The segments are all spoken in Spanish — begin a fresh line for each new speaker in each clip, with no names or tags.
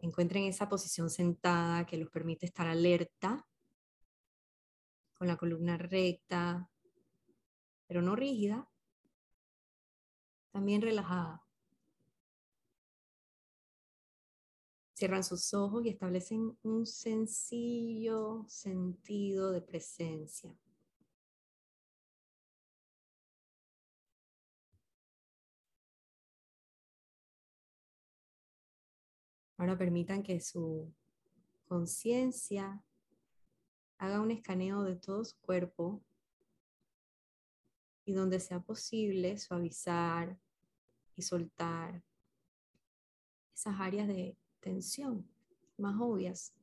Encuentren esa posición sentada que los permite estar alerta, con la columna recta, pero no rígida, también relajada. Cierran sus ojos y establecen un sencillo sentido de presencia. Ahora permitan que su conciencia haga un escaneo de todo su cuerpo y donde sea posible suavizar y soltar esas áreas de tensión más obvias.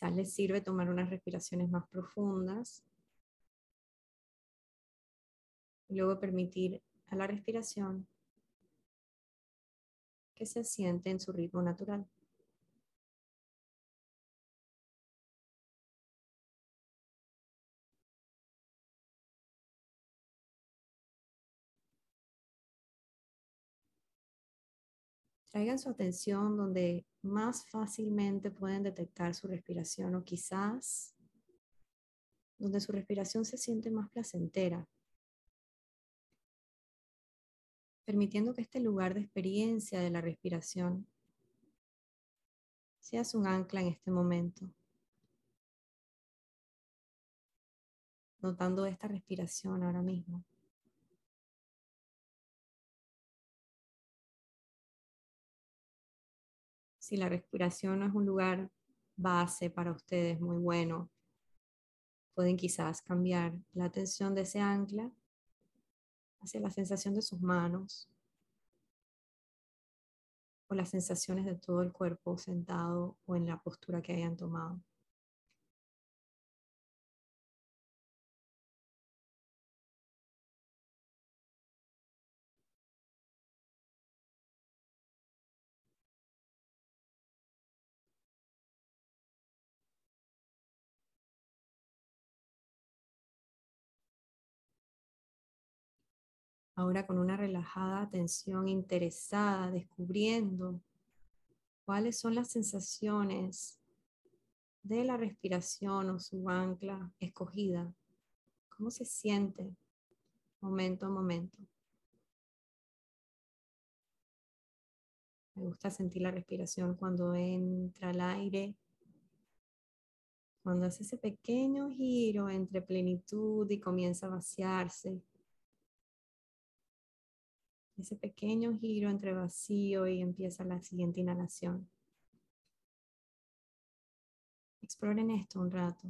Quizás les sirve tomar unas respiraciones más profundas. Y luego permitir a la respiración que se asiente en su ritmo natural. Traigan su atención donde más fácilmente pueden detectar su respiración o quizás donde su respiración se siente más placentera, permitiendo que este lugar de experiencia de la respiración sea un ancla en este momento. Notando esta respiración ahora mismo. Si la respiración no es un lugar base para ustedes muy bueno, pueden quizás cambiar la atención de ese ancla hacia la sensación de sus manos o las sensaciones de todo el cuerpo sentado o en la postura que hayan tomado. Ahora con una relajada atención interesada, descubriendo cuáles son las sensaciones de la respiración o su ancla escogida. ¿Cómo se siente momento a momento? Me gusta sentir la respiración cuando entra el aire, cuando hace ese pequeño giro entre plenitud y comienza a vaciarse ese pequeño giro entre vacío y empieza la siguiente inhalación. Exploren esto un rato.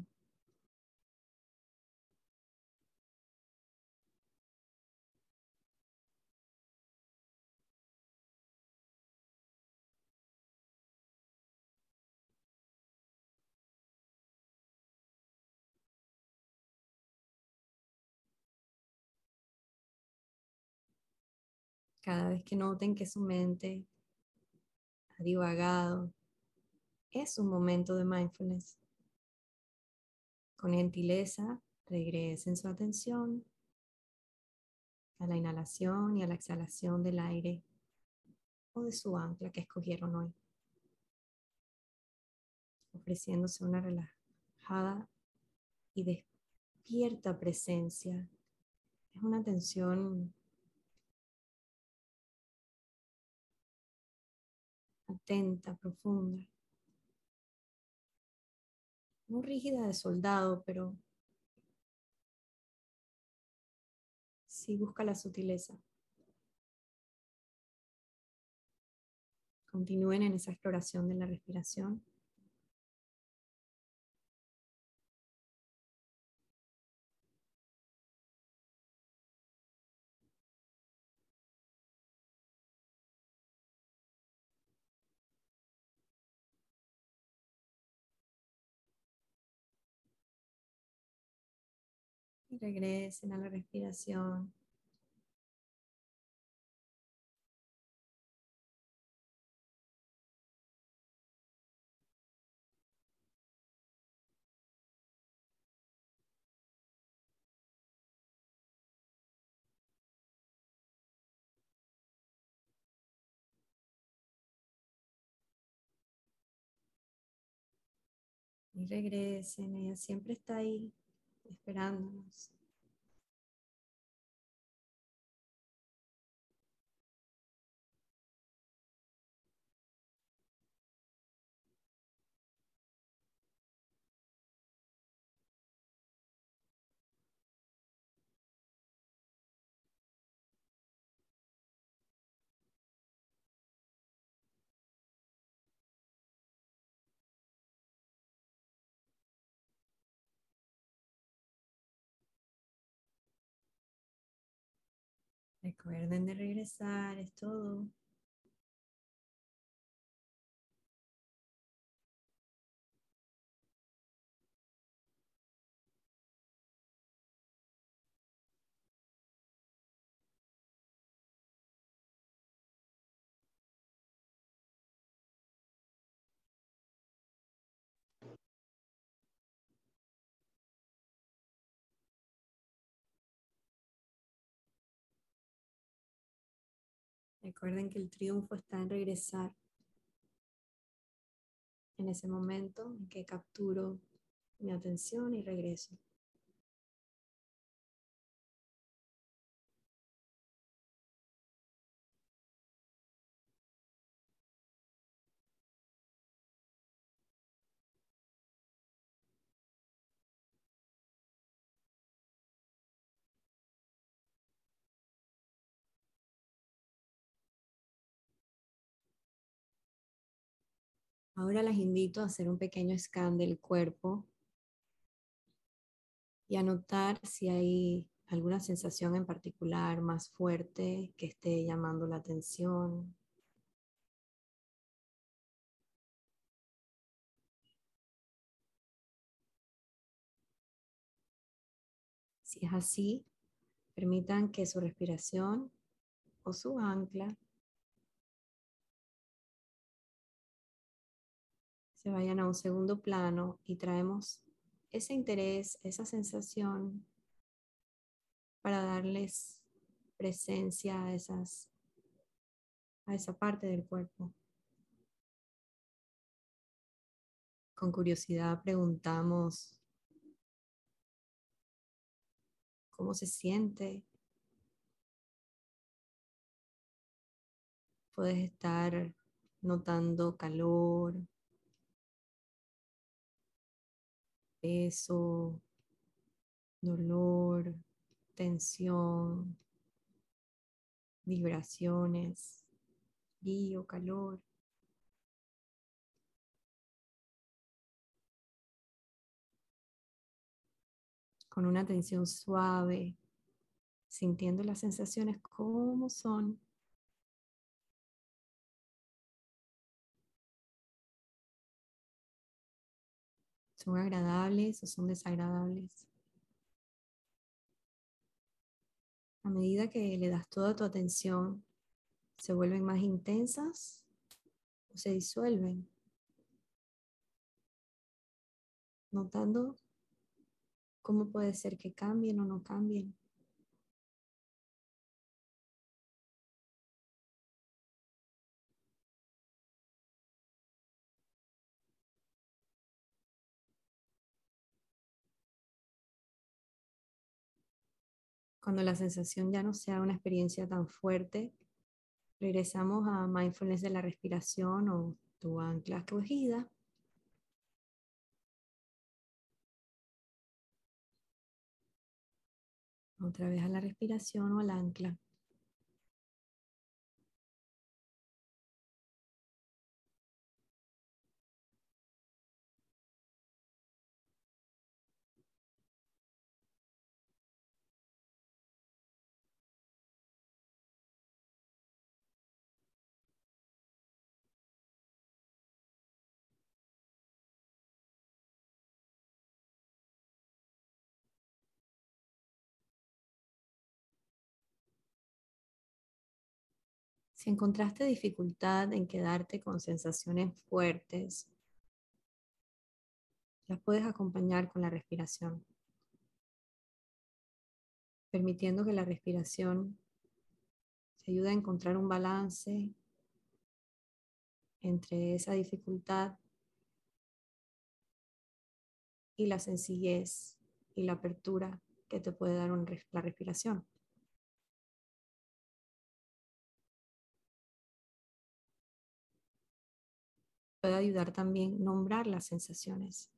Cada vez que noten que su mente ha divagado, es un momento de mindfulness. Con gentileza, regresen su atención a la inhalación y a la exhalación del aire o de su ancla que escogieron hoy, ofreciéndose una relajada y despierta presencia. Es una atención atenta, profunda. No rígida de soldado, pero sí busca la sutileza. Continúen en esa exploración de la respiración. Y regresen a la respiración. y regresen, ella siempre está ahí esperándonos. Recuerden de regresar, es todo. Recuerden que el triunfo está en regresar. En ese momento en que capturo mi atención y regreso. Ahora las invito a hacer un pequeño scan del cuerpo y a notar si hay alguna sensación en particular más fuerte que esté llamando la atención. Si es así, permitan que su respiración o su ancla se vayan a un segundo plano y traemos ese interés, esa sensación para darles presencia a esas a esa parte del cuerpo. Con curiosidad preguntamos cómo se siente. Puedes estar notando calor, peso, dolor, tensión, vibraciones, frío, calor. Con una tensión suave, sintiendo las sensaciones como son. ¿Son agradables o son desagradables? A medida que le das toda tu atención, ¿se vuelven más intensas o se disuelven? Notando cómo puede ser que cambien o no cambien. Cuando la sensación ya no sea una experiencia tan fuerte, regresamos a mindfulness de la respiración o tu ancla escogida. Otra vez a la respiración o al ancla. Si encontraste dificultad en quedarte con sensaciones fuertes, las puedes acompañar con la respiración, permitiendo que la respiración te ayude a encontrar un balance entre esa dificultad y la sencillez y la apertura que te puede dar la respiración. Puede ayudar también nombrar las sensaciones.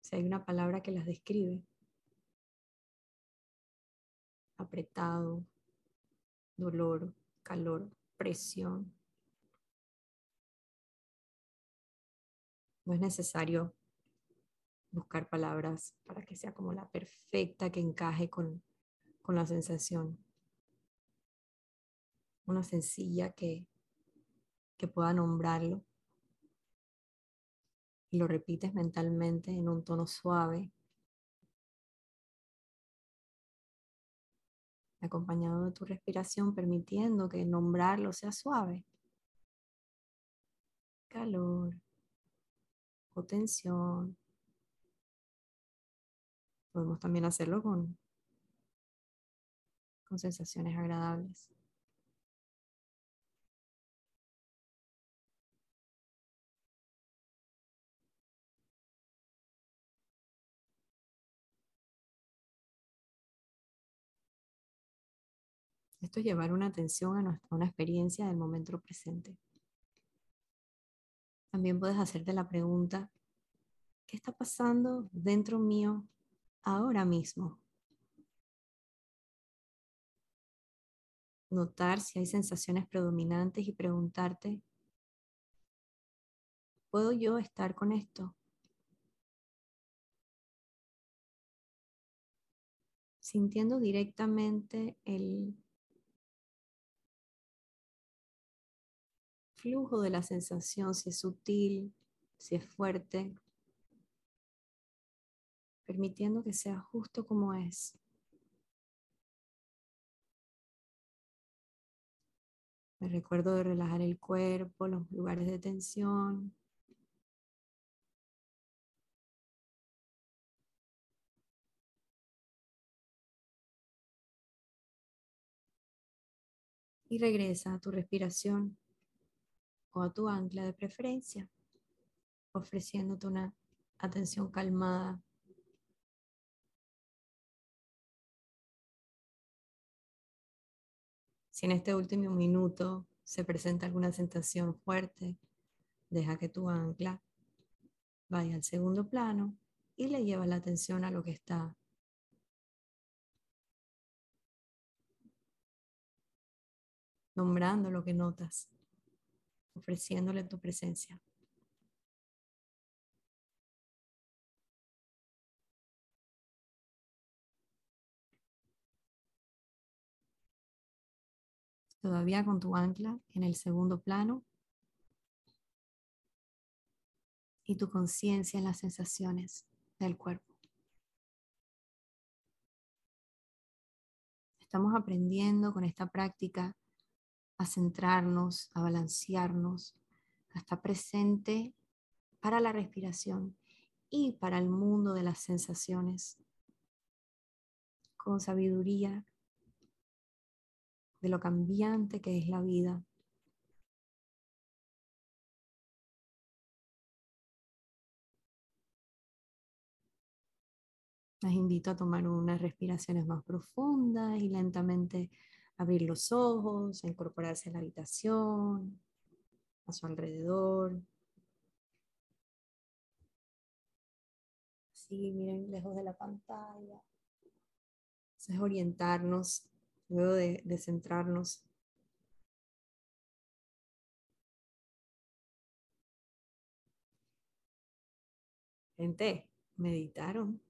Si hay una palabra que las describe. Apretado, dolor, calor, presión. No es necesario buscar palabras para que sea como la perfecta que encaje con, con la sensación. Una sencilla que, que pueda nombrarlo. Y lo repites mentalmente en un tono suave. Acompañado de tu respiración, permitiendo que nombrarlo sea suave. Calor o tensión. Podemos también hacerlo con, con sensaciones agradables. Esto es llevar una atención a, una experiencia del momento presente. También puedes hacerte la pregunta, ¿qué está pasando dentro mío ahora mismo? Notar si hay sensaciones predominantes y preguntarte, ¿puedo yo estar con esto? Sintiendo directamente el flujo de la sensación, si es sutil, si es fuerte, permitiendo que sea justo como es. Me recuerdo de relajar el cuerpo, los lugares de tensión. Y regresa a tu respiración o a tu ancla de preferencia, ofreciéndote una atención calmada. Si en este último minuto se presenta alguna sensación fuerte, deja que tu ancla vaya al segundo plano y le lleva la atención a lo que está nombrando lo que notas ofreciéndole tu presencia. Todavía con tu ancla en el segundo plano y tu conciencia en las sensaciones del cuerpo. Estamos aprendiendo con esta práctica a centrarnos, a balancearnos, a estar presente para la respiración y para el mundo de las sensaciones, con sabiduría de lo cambiante que es la vida. Les invito a tomar unas respiraciones más profundas y lentamente abrir los ojos, a incorporarse a la habitación, a su alrededor. Sí, miren lejos de la pantalla. es orientarnos, luego de, de centrarnos. Gente, meditaron.